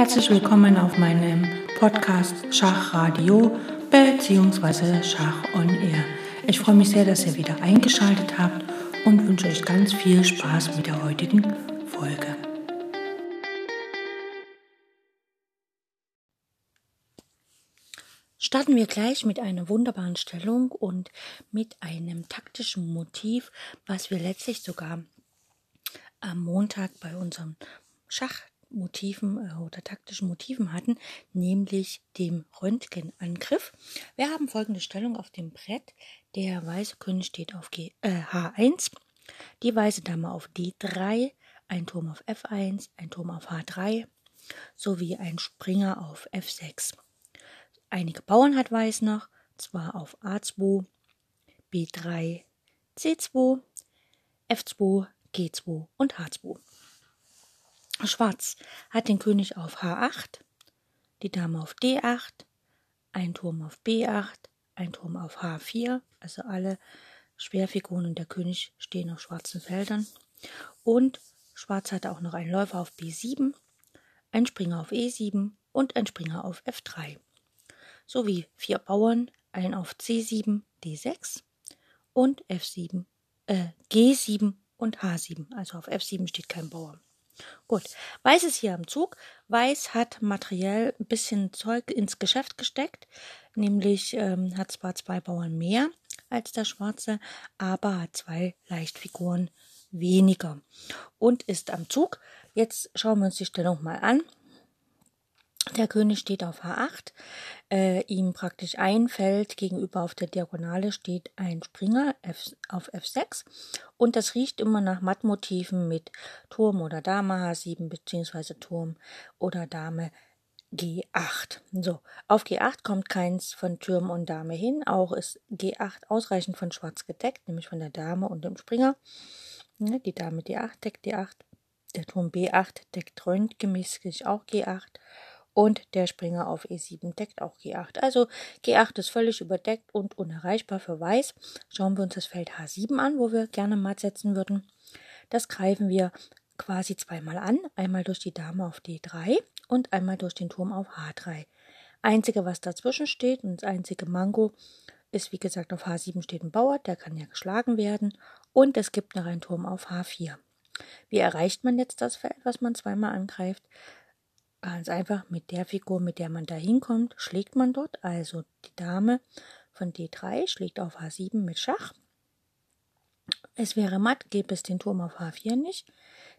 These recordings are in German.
Herzlich willkommen auf meinem Podcast Schachradio bzw. Schach on Air. Ich freue mich sehr, dass ihr wieder eingeschaltet habt und wünsche euch ganz viel Spaß mit der heutigen Folge. Starten wir gleich mit einer wunderbaren Stellung und mit einem taktischen Motiv, was wir letztlich sogar am Montag bei unserem Schachmotiven äh, oder taktischen Motiven hatten, nämlich dem Röntgenangriff. Wir haben folgende Stellung auf dem Brett. Der weiße König steht auf G, äh, H1, die weiße Dame auf D3, ein Turm auf F1, ein Turm auf H3 sowie ein Springer auf F6. Einige Bauern hat Weiß noch, zwar auf A2, B3, C2, F2, G2 und H2. Schwarz hat den König auf H8, die Dame auf D8, ein Turm auf B8, ein Turm auf H4, also alle Schwerfiguren und der König stehen auf schwarzen Feldern. Und Schwarz hat auch noch einen Läufer auf B7, ein Springer auf E7 und ein Springer auf F3. Sowie vier Bauern, ein auf C7, D6 und F7, äh, G7 und H7. Also auf F7 steht kein Bauer. Gut, Weiß ist hier am Zug. Weiß hat materiell ein bisschen Zeug ins Geschäft gesteckt, nämlich ähm, hat zwar zwei Bauern mehr als der Schwarze, aber hat zwei Leichtfiguren weniger und ist am Zug. Jetzt schauen wir uns die Stellung mal an. Der König steht auf H8, äh, ihm praktisch ein Feld gegenüber auf der Diagonale steht ein Springer F, auf F6 und das riecht immer nach Mattmotiven mit Turm oder Dame H7 bzw. Turm oder Dame G8. So, auf G8 kommt keins von Turm und Dame hin, auch ist G8 ausreichend von Schwarz gedeckt, nämlich von der Dame und dem Springer. Die Dame D8 deckt D8, der Turm B8 deckt röntgenmäßig auch G8 und der Springer auf E7 deckt auch G8. Also G8 ist völlig überdeckt und unerreichbar für Weiß. Schauen wir uns das Feld H7 an, wo wir gerne matt setzen würden. Das greifen wir quasi zweimal an, einmal durch die Dame auf D3 und einmal durch den Turm auf H3. Einzige, was dazwischen steht und das einzige Mango ist, wie gesagt, auf H7 steht ein Bauer, der kann ja geschlagen werden und es gibt noch einen Turm auf H4. Wie erreicht man jetzt das Feld, was man zweimal angreift? Ganz einfach mit der Figur, mit der man da hinkommt, schlägt man dort. Also die Dame von D3 schlägt auf H7 mit Schach. Es wäre matt, gäbe es den Turm auf H4 nicht.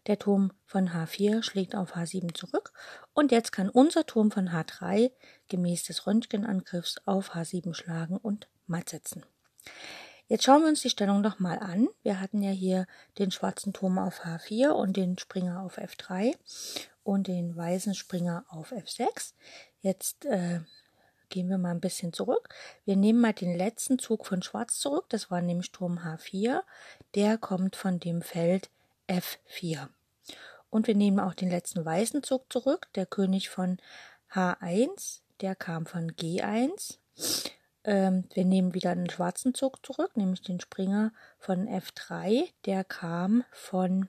Der Turm von H4 schlägt auf H7 zurück. Und jetzt kann unser Turm von H3 gemäß des Röntgenangriffs auf H7 schlagen und matt setzen. Jetzt schauen wir uns die Stellung noch mal an. Wir hatten ja hier den schwarzen Turm auf H4 und den Springer auf F3 und den weißen Springer auf F6. Jetzt äh, gehen wir mal ein bisschen zurück. Wir nehmen mal den letzten Zug von Schwarz zurück. Das war nämlich Turm H4. Der kommt von dem Feld F4. Und wir nehmen auch den letzten weißen Zug zurück. Der König von H1, der kam von G1. Ähm, wir nehmen wieder einen schwarzen Zug zurück, nämlich den Springer von F3. Der kam von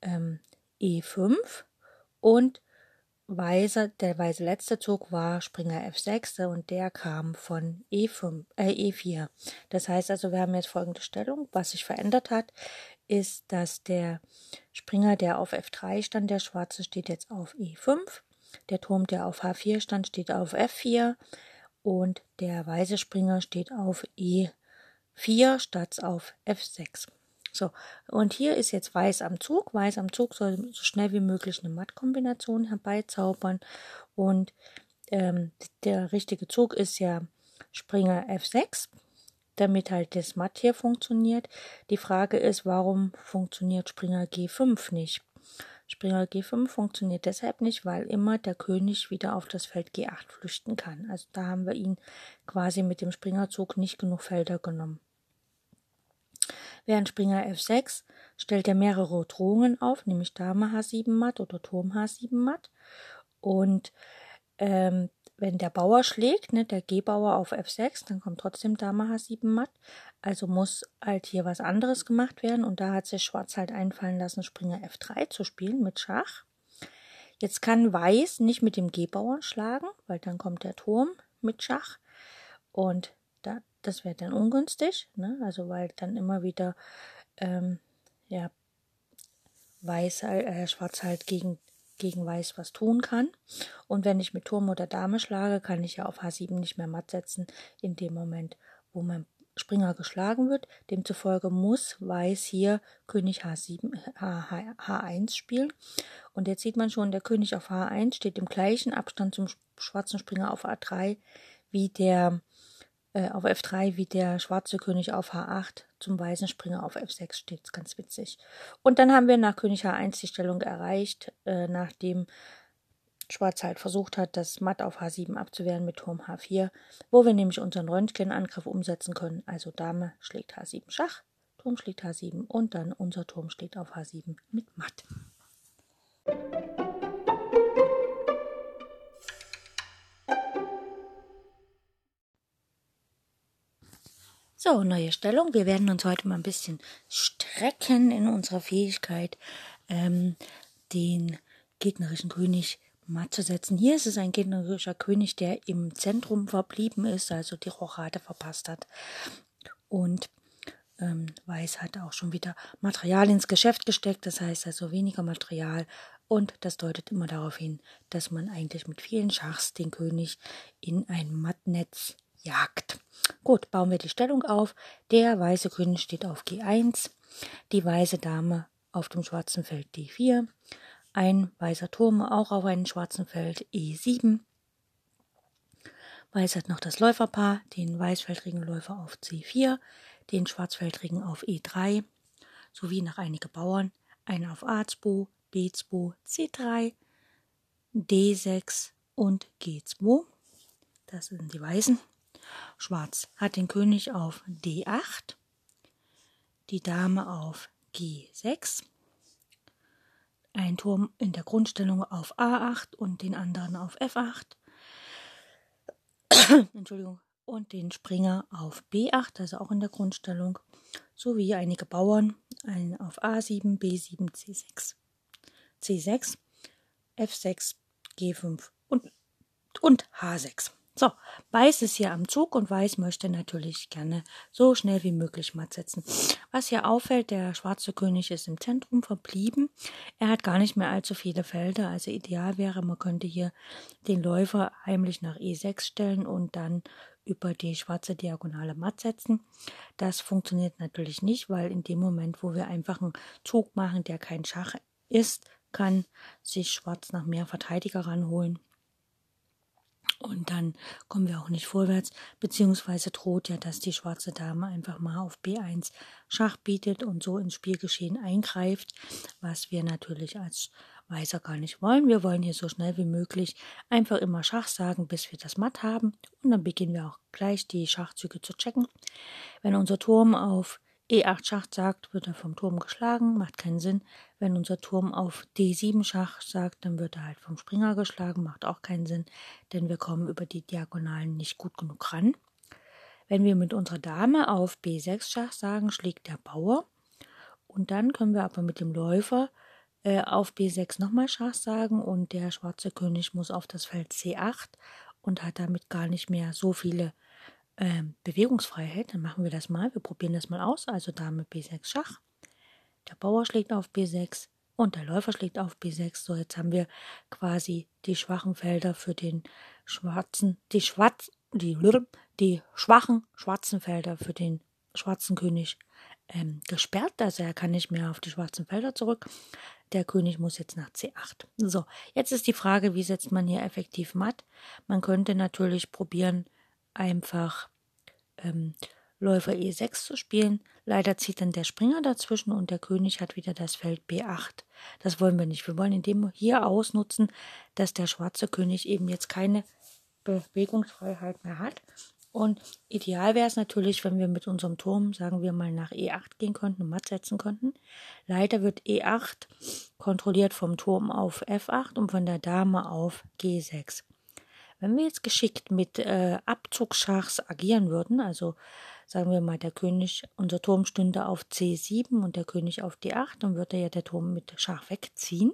ähm, E5 und weiser, der weise letzte Zug war Springer F6 und der kam von E5, äh, E4. Das heißt also, wir haben jetzt folgende Stellung. Was sich verändert hat, ist, dass der Springer, der auf F3 stand, der schwarze, steht jetzt auf E5. Der Turm, der auf H4 stand, steht auf F4 und der weiße Springer steht auf E4 statt auf F6. So, und hier ist jetzt Weiß am Zug. Weiß am Zug soll so schnell wie möglich eine Mattkombination herbeizaubern. Und ähm, der richtige Zug ist ja Springer F6, damit halt das Matt hier funktioniert. Die Frage ist, warum funktioniert Springer G5 nicht? Springer G5 funktioniert deshalb nicht, weil immer der König wieder auf das Feld G8 flüchten kann. Also da haben wir ihn quasi mit dem Springerzug nicht genug Felder genommen. Während Springer F6 stellt er mehrere Drohungen auf, nämlich Dame H7 matt oder Turm H7 matt. Und ähm, wenn der Bauer schlägt, ne, der G-Bauer auf F6, dann kommt trotzdem Dame H7 matt. Also muss halt hier was anderes gemacht werden. Und da hat sich Schwarz halt einfallen lassen, Springer F3 zu spielen mit Schach. Jetzt kann Weiß nicht mit dem G-Bauern schlagen, weil dann kommt der Turm mit Schach und da, das wäre dann ungünstig, ne? also weil dann immer wieder ähm, ja, Weiß, äh, Schwarz halt gegen, gegen Weiß was tun kann. Und wenn ich mit Turm oder Dame schlage, kann ich ja auf H7 nicht mehr matt setzen in dem Moment, wo mein Springer geschlagen wird. Demzufolge muss Weiß hier König H7, H, H, H1 spielen. Und jetzt sieht man schon, der König auf H1 steht im gleichen Abstand zum schwarzen Springer auf A3 wie der äh, auf F3 wie der schwarze König auf H8 zum weißen Springer auf F6 steht. Ganz witzig. Und dann haben wir nach König H1 die Stellung erreicht, äh, nachdem Schwarz halt versucht hat, das Matt auf H7 abzuwehren mit Turm H4, wo wir nämlich unseren Röntgenangriff umsetzen können. Also Dame schlägt H7 Schach, Turm schlägt H7 und dann unser Turm steht auf H7 mit Matt. So, neue Stellung. Wir werden uns heute mal ein bisschen strecken in unserer Fähigkeit, ähm, den gegnerischen König matt zu setzen. Hier ist es ein gegnerischer König, der im Zentrum verblieben ist, also die Rochade verpasst hat. Und ähm, Weiß hat auch schon wieder Material ins Geschäft gesteckt, das heißt also weniger Material. Und das deutet immer darauf hin, dass man eigentlich mit vielen Schachs den König in ein Mattnetz jagt. Gut, bauen wir die Stellung auf. Der weiße König steht auf G1, die weiße Dame auf dem schwarzen Feld D4, ein weißer Turm auch auf einem schwarzen Feld E7. Weiß hat noch das Läuferpaar, den weißfeldrigen Läufer auf C4, den schwarzfeldrigen auf E3, sowie noch einige Bauern, einen auf A2, B2, C3, D6 und G2. Das sind die Weißen. Schwarz hat den König auf D8, die Dame auf G6, ein Turm in der Grundstellung auf A8 und den anderen auf F8. Entschuldigung. Und den Springer auf B8, also auch in der Grundstellung, sowie einige Bauern, einen auf A7, B7, C6, C6, F6, G5 und, und H6. So, Weiß ist hier am Zug und Weiß möchte natürlich gerne so schnell wie möglich matt setzen. Was hier auffällt, der schwarze König ist im Zentrum verblieben. Er hat gar nicht mehr allzu viele Felder, also ideal wäre, man könnte hier den Läufer heimlich nach E6 stellen und dann über die schwarze Diagonale matt setzen. Das funktioniert natürlich nicht, weil in dem Moment, wo wir einfach einen Zug machen, der kein Schach ist, kann sich Schwarz nach mehr Verteidiger ranholen und dann kommen wir auch nicht vorwärts, beziehungsweise droht ja, dass die schwarze Dame einfach mal auf B1 Schach bietet und so ins Spielgeschehen eingreift, was wir natürlich als Weißer gar nicht wollen. Wir wollen hier so schnell wie möglich einfach immer Schach sagen, bis wir das Matt haben. Und dann beginnen wir auch gleich die Schachzüge zu checken. Wenn unser Turm auf E8 Schach sagt, wird er vom Turm geschlagen, macht keinen Sinn. Wenn unser Turm auf D7 Schach sagt, dann wird er halt vom Springer geschlagen, macht auch keinen Sinn, denn wir kommen über die Diagonalen nicht gut genug ran. Wenn wir mit unserer Dame auf B6 Schach sagen, schlägt der Bauer. Und dann können wir aber mit dem Läufer äh, auf B6 nochmal Schach sagen und der schwarze König muss auf das Feld C8 und hat damit gar nicht mehr so viele ähm, Bewegungsfreiheit, dann machen wir das mal. Wir probieren das mal aus. Also Dame B6 Schach. Der Bauer schlägt auf B6 und der Läufer schlägt auf B6. So, jetzt haben wir quasi die schwachen Felder für den schwarzen, die schwarz, die, die schwachen schwarzen Felder für den schwarzen König ähm, gesperrt. Also er kann nicht mehr auf die schwarzen Felder zurück. Der König muss jetzt nach C8. So, jetzt ist die Frage, wie setzt man hier effektiv matt? Man könnte natürlich probieren, einfach ähm, Läufer E6 zu spielen. Leider zieht dann der Springer dazwischen und der König hat wieder das Feld B8. Das wollen wir nicht. Wir wollen indem hier ausnutzen, dass der schwarze König eben jetzt keine Bewegungsfreiheit mehr hat. Und ideal wäre es natürlich, wenn wir mit unserem Turm, sagen wir mal, nach E8 gehen könnten und matt setzen könnten. Leider wird E8 kontrolliert vom Turm auf F8 und von der Dame auf G6. Wenn wir jetzt geschickt mit äh, Abzugschachs agieren würden, also sagen wir mal, der König, unser Turm stünde auf C7 und der König auf D8, dann würde ja der Turm mit Schach wegziehen.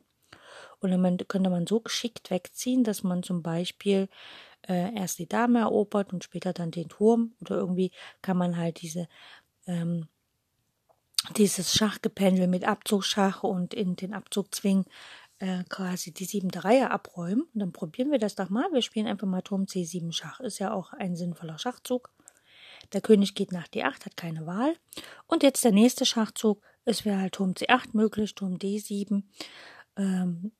Und dann könnte man so geschickt wegziehen, dass man zum Beispiel äh, erst die Dame erobert und später dann den Turm. Oder irgendwie kann man halt diese ähm, dieses Schachgependel mit Abzugschach und in den Abzug zwingen äh, quasi die sieben Dreier abräumen. Und dann probieren wir das doch mal. Wir spielen einfach mal Turm C7 Schach. Ist ja auch ein sinnvoller Schachzug. Der König geht nach D8, hat keine Wahl. Und jetzt der nächste Schachzug. Es wäre halt Turm C8 möglich, Turm D7. Ähm,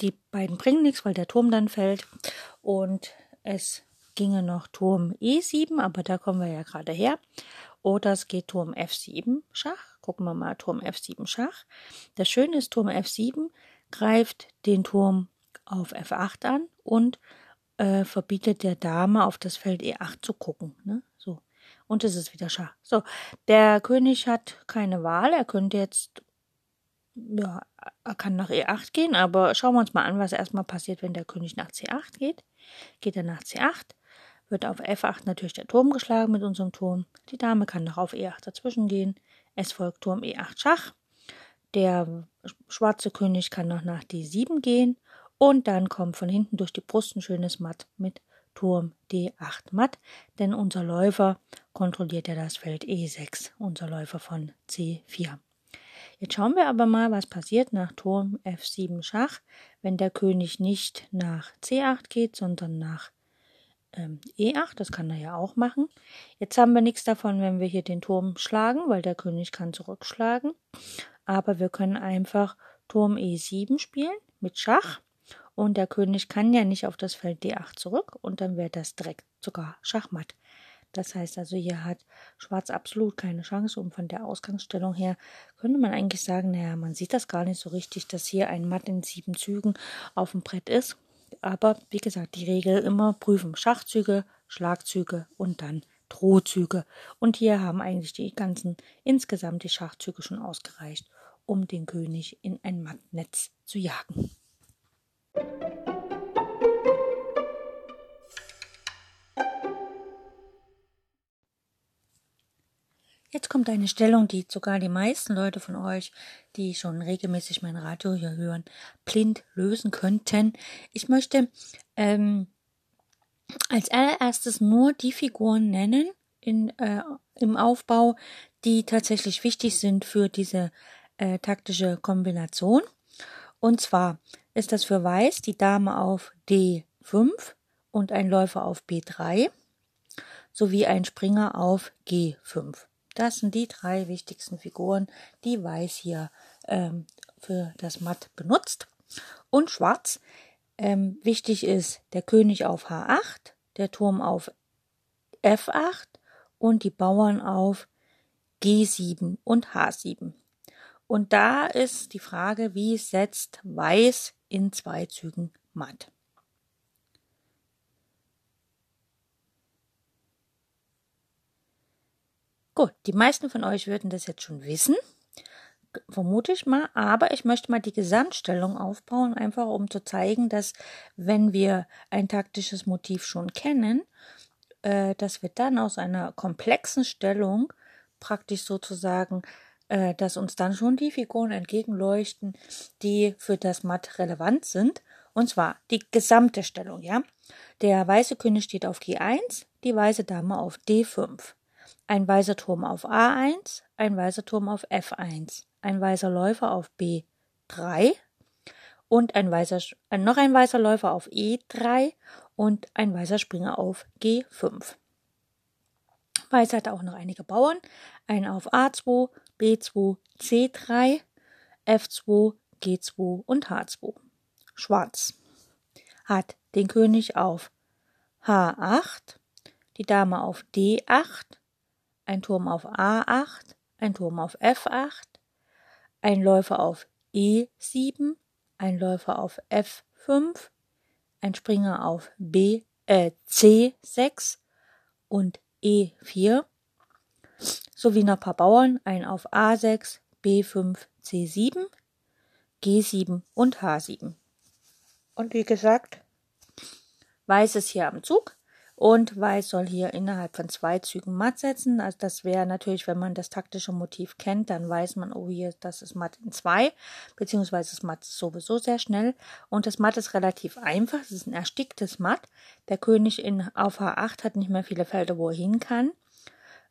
die beiden bringen nichts, weil der Turm dann fällt. Und es ginge noch Turm E7, aber da kommen wir ja gerade her. Oder es geht Turm F7 Schach. Gucken wir mal Turm F7 Schach. Das Schöne ist, Turm F7 greift den Turm auf F8 an und äh, verbietet der Dame auf das Feld E8 zu gucken. Ne? So. Und es ist wieder Schach. So, der König hat keine Wahl. Er könnte jetzt, ja, er kann nach E8 gehen, aber schauen wir uns mal an, was erstmal passiert, wenn der König nach C8 geht. Geht er nach C8, wird auf F8 natürlich der Turm geschlagen mit unserem Turm. Die Dame kann noch auf E8 dazwischen gehen. Es folgt Turm E8 Schach. Der schwarze König kann noch nach D7 gehen und dann kommt von hinten durch die Brust ein schönes Matt mit Turm D8 Matt, denn unser Läufer kontrolliert ja das Feld E6, unser Läufer von C4. Jetzt schauen wir aber mal, was passiert nach Turm F7 Schach, wenn der König nicht nach C8 geht, sondern nach ähm, E8. Das kann er ja auch machen. Jetzt haben wir nichts davon, wenn wir hier den Turm schlagen, weil der König kann zurückschlagen. Aber wir können einfach Turm E7 spielen mit Schach. Und der König kann ja nicht auf das Feld D8 zurück und dann wäre das direkt sogar Schachmatt. Das heißt also, hier hat Schwarz absolut keine Chance und von der Ausgangsstellung her könnte man eigentlich sagen, naja, man sieht das gar nicht so richtig, dass hier ein Matt in sieben Zügen auf dem Brett ist. Aber wie gesagt, die Regel immer prüfen Schachzüge, Schlagzüge und dann Drohzüge. Und hier haben eigentlich die ganzen insgesamt die Schachzüge schon ausgereicht, um den König in ein Mattnetz zu jagen. Jetzt kommt eine Stellung, die sogar die meisten Leute von euch, die schon regelmäßig mein Radio hier hören, blind lösen könnten. Ich möchte ähm, als allererstes nur die Figuren nennen in, äh, im Aufbau, die tatsächlich wichtig sind für diese äh, taktische Kombination. Und zwar ist das für Weiß die Dame auf D5 und ein Läufer auf B3 sowie ein Springer auf G5. Das sind die drei wichtigsten Figuren, die Weiß hier ähm, für das Matt benutzt. Und Schwarz, ähm, wichtig ist der König auf H8, der Turm auf F8 und die Bauern auf G7 und H7. Und da ist die Frage, wie setzt Weiß in zwei Zügen matt? Gut, die meisten von euch würden das jetzt schon wissen, vermute ich mal, aber ich möchte mal die Gesamtstellung aufbauen, einfach um zu zeigen, dass wenn wir ein taktisches Motiv schon kennen, äh, dass wir dann aus einer komplexen Stellung praktisch sozusagen, äh, dass uns dann schon die Figuren entgegenleuchten, die für das Matt relevant sind. Und zwar die gesamte Stellung, ja. Der weiße König steht auf G1, die weiße Dame auf D5 ein weißer Turm auf A1, ein weißer Turm auf F1, ein weißer Läufer auf B3 und ein weißer, äh, noch ein weißer Läufer auf E3 und ein weißer Springer auf G5. Weiß hat auch noch einige Bauern, einen auf A2, B2, C3, F2, G2 und H2. Schwarz hat den König auf H8, die Dame auf D8, ein Turm auf A8, ein Turm auf F8, ein Läufer auf E7, ein Läufer auf F5, ein Springer auf B, äh, C6 und E4, sowie ein paar Bauern, ein auf A6, B5, C7, G7 und H7. Und wie gesagt, Weiß ist hier am Zug Und Weiß soll hier innerhalb von zwei Zügen matt setzen. Also das wäre natürlich, wenn man das taktische Motiv kennt, dann weiß man, oh hier, das ist matt in zwei, beziehungsweise das Matt ist sowieso sehr schnell. Und das Matt ist relativ einfach. Es ist ein ersticktes Matt. Der König in, auf H8 hat nicht mehr viele Felder, wo er hin kann.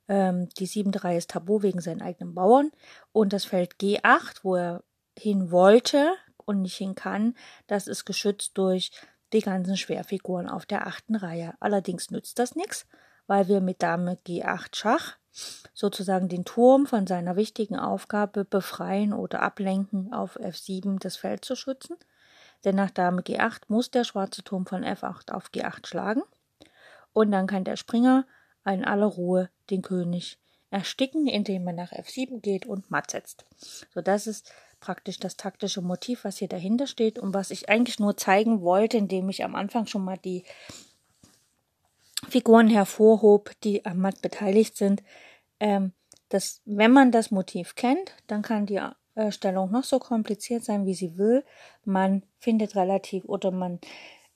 Ähm, die 7-3 ist Tabu wegen seinen eigenen Bauern. Und das Feld G8, wo er hin wollte und nicht hin kann, das ist geschützt durch die ganzen Schwerfiguren auf der achten Reihe. Allerdings nützt das nichts, weil wir mit Dame G8 Schach sozusagen den Turm von seiner wichtigen Aufgabe befreien oder ablenken, auf F7 das Feld zu schützen. Denn nach Dame G8 muss der schwarze Turm von F8 auf G8 schlagen. Und dann kann der Springer in aller Ruhe den König ersticken, indem er nach F7 geht und matt setzt. So, das ist praktisch das taktische Motiv, was hier dahinter steht und was ich eigentlich nur zeigen wollte, indem ich am Anfang schon mal die Figuren hervorhob, die am Matt beteiligt sind. Ähm, dass, wenn man das Motiv kennt, dann kann die äh, Stellung noch so kompliziert sein, wie sie will. Man findet relativ oder man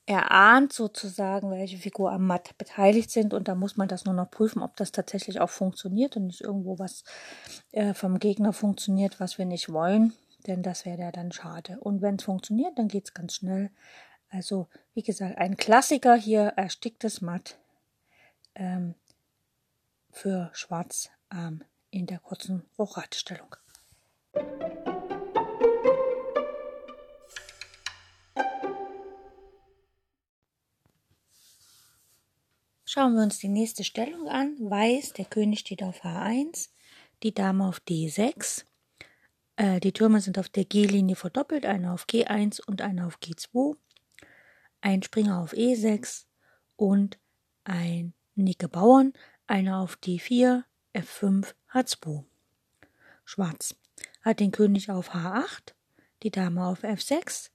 erahnt sozusagen, welche Figur am Matt beteiligt sind und da muss man das nur noch prüfen, ob das tatsächlich auch funktioniert und nicht irgendwo was äh, vom Gegner funktioniert, was wir nicht wollen denn das wäre ja dann schade. Und wenn es funktioniert, dann geht es ganz schnell. Also, wie gesagt, ein Klassiker hier, ersticktes Matt ähm, für Schwarz ähm, in der kurzen Hochradstellung. Schauen wir uns die nächste Stellung an. Weiß, der König steht auf H1, die Dame auf D6 äh, die Türme sind auf der G-Linie verdoppelt, einer auf G1 und einer auf G2, ein Springer auf E6 und ein Nicke Bauern, einer auf D4, F5, H2. Schwarz hat den König auf H8, die Dame auf F6,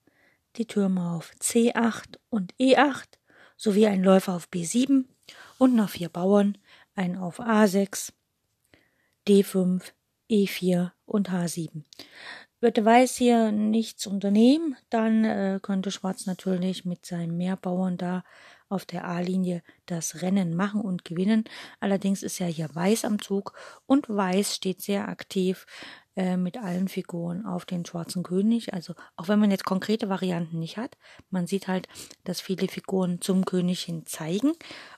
die Türme auf C8 und E8 sowie ein Läufer auf B7 und noch vier Bauern, ein auf A6, D5, E4 und H7. Würde Weiß hier nichts unternehmen, dann äh, könnte Schwarz natürlich mit seinen Mehrbauern da auf der A-Linie das Rennen machen und gewinnen. Allerdings ist ja hier Weiß am Zug und Weiß steht sehr aktiv äh, mit allen Figuren auf den schwarzen König. Also auch wenn man jetzt konkrete Varianten nicht hat, man sieht halt, dass viele Figuren zum König hin zeigen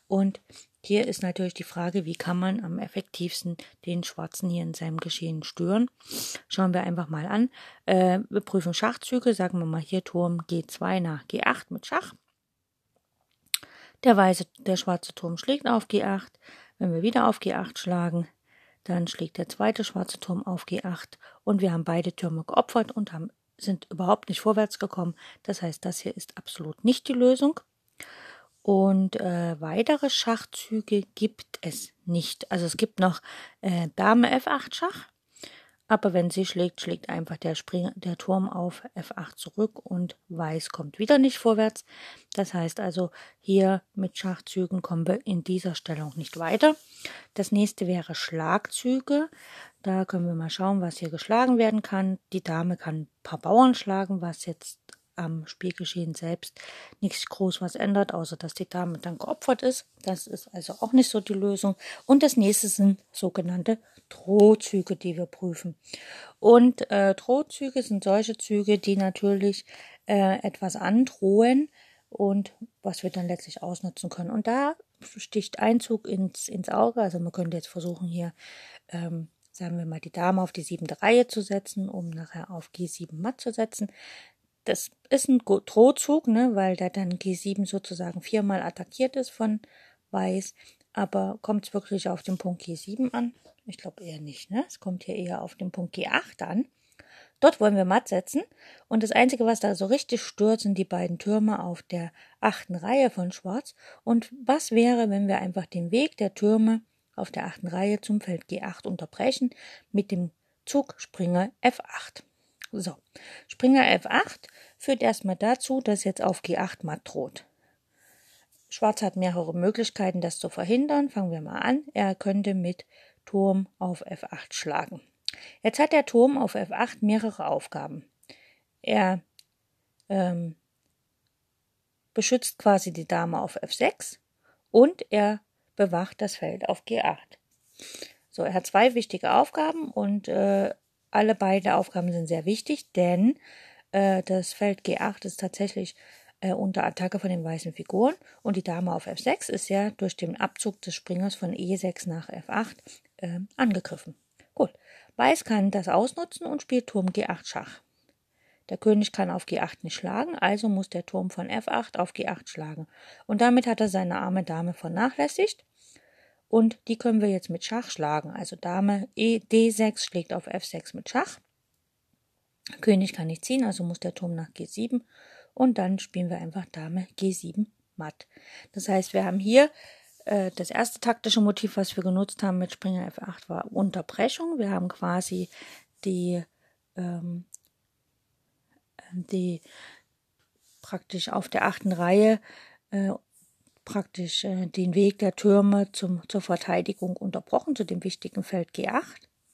und hier ist natürlich die Frage, wie kann man am effektivsten den Schwarzen hier in seinem Geschehen stören. Schauen wir einfach mal an. Äh, wir prüfen Schachzüge, sagen wir mal hier Turm G2 nach G8 mit Schach. Der weiße, der schwarze Turm schlägt auf G8. Wenn wir wieder auf G8 schlagen, dann schlägt der zweite schwarze Turm auf G8 und wir haben beide Türme geopfert und haben, sind überhaupt nicht vorwärts gekommen. Das heißt, das hier ist absolut nicht die Lösung. Und äh, weitere Schachzüge gibt es nicht. Also es gibt noch äh, Dame F8 Schach, aber wenn sie schlägt, schlägt einfach der, Spring der Turm auf F8 zurück und Weiß kommt wieder nicht vorwärts. Das heißt also, hier mit Schachzügen kommen wir in dieser Stellung nicht weiter. Das nächste wäre Schlagzüge. Da können wir mal schauen, was hier geschlagen werden kann. Die Dame kann ein paar Bauern schlagen, was jetzt am Spielgeschehen selbst nichts groß was ändert, außer dass die Dame dann geopfert ist. Das ist also auch nicht so die Lösung. Und das nächste sind sogenannte Drohzüge, die wir prüfen. Und äh, Drohzüge sind solche Züge, die natürlich äh, etwas androhen und was wir dann letztlich ausnutzen können. Und da sticht ein Zug ins, ins Auge. Also man könnte jetzt versuchen, hier ähm, sagen wir mal, die Dame auf die siebente Reihe zu setzen, um nachher auf G7 matt zu setzen. Das ist ein Drohzug, ne, weil da dann G7 sozusagen viermal attackiert ist von Weiß. Aber kommt es wirklich auf den Punkt G7 an? Ich glaube eher nicht, ne? Es kommt hier eher auf den Punkt G8 an. Dort wollen wir matt setzen. Und das Einzige, was da so richtig stört, sind die beiden Türme auf der achten Reihe von Schwarz. Und was wäre, wenn wir einfach den Weg der Türme auf der achten Reihe zum Feld G8 unterbrechen mit dem Zug Springer F8? So, Springer F8 führt erstmal dazu, dass jetzt auf G8 matt droht. Schwarz hat mehrere Möglichkeiten, das zu verhindern. Fangen wir mal an. Er könnte mit Turm auf F8 schlagen. Jetzt hat der Turm auf F8 mehrere Aufgaben. Er ähm, beschützt quasi die Dame auf F6 und er bewacht das Feld auf G8. So, er hat zwei wichtige Aufgaben und äh, alle beide Aufgaben sind sehr wichtig, denn äh, das Feld G8 ist tatsächlich äh, unter Attacke von den weißen Figuren und die Dame auf F6 ist ja durch den Abzug des Springers von E6 nach F8 äh, angegriffen. Gut, Weiß kann das ausnutzen und spielt Turm G8 Schach. Der König kann auf G8 nicht schlagen, also muss der Turm von F8 auf G8 schlagen. Und damit hat er seine arme Dame vernachlässigt. Und die können wir jetzt mit Schach schlagen. Also Dame e, D6 schlägt auf F6 mit Schach. König kann nicht ziehen, also muss der Turm nach G7. Und dann spielen wir einfach Dame G7 matt. Das heißt, wir haben hier äh, das erste taktische Motiv, was wir genutzt haben mit Springer F8, war Unterbrechung. Wir haben quasi die ähm, die praktisch auf der achten Reihe äh, praktisch äh, den Weg der Türme zum, zur Verteidigung unterbrochen, zu dem wichtigen Feld G8.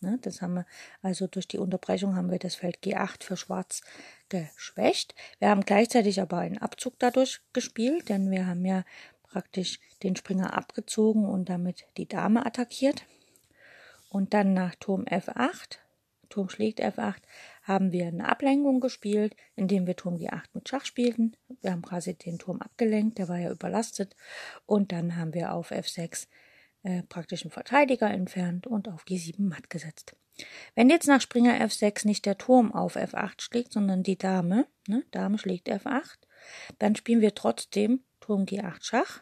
Ne, das haben wir, also durch die Unterbrechung haben wir das Feld G8 für Schwarz geschwächt. Wir haben gleichzeitig aber einen Abzug dadurch gespielt, denn wir haben ja praktisch den Springer abgezogen und damit die Dame attackiert. Und dann nach Turm F8 Turm schlägt F8, haben wir eine Ablenkung gespielt, indem wir Turm G8 mit Schach spielten. Wir haben quasi den Turm abgelenkt, der war ja überlastet. Und dann haben wir auf F6 äh, praktisch einen Verteidiger entfernt und auf G7 matt gesetzt. Wenn jetzt nach Springer F6 nicht der Turm auf F8 schlägt, sondern die Dame, ne, Dame schlägt F8, dann spielen wir trotzdem Turm G8 Schach.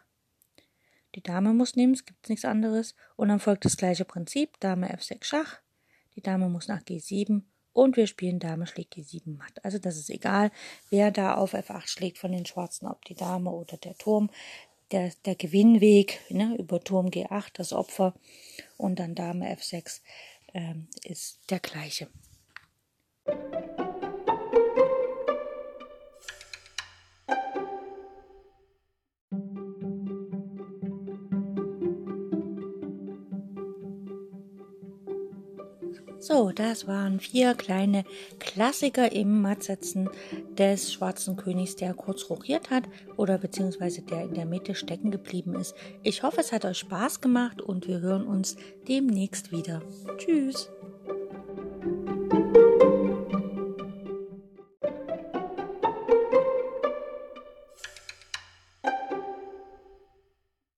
Die Dame muss nehmen, es gibt nichts anderes. Und dann folgt das gleiche Prinzip, Dame F6 Schach, die Dame muss nach G7 und wir spielen Dame schlägt G7 matt. Also das ist egal, wer da auf F8 schlägt von den Schwarzen, ob die Dame oder der Turm. Der, der Gewinnweg ne, über Turm G8, das Opfer und dann Dame F6 ähm, ist der gleiche. So, das waren vier kleine Klassiker im Mattsetzen des Schwarzen Königs, der kurz rochiert hat oder beziehungsweise der in der Mitte stecken geblieben ist. Ich hoffe, es hat euch Spaß gemacht und wir hören uns demnächst wieder. Tschüss!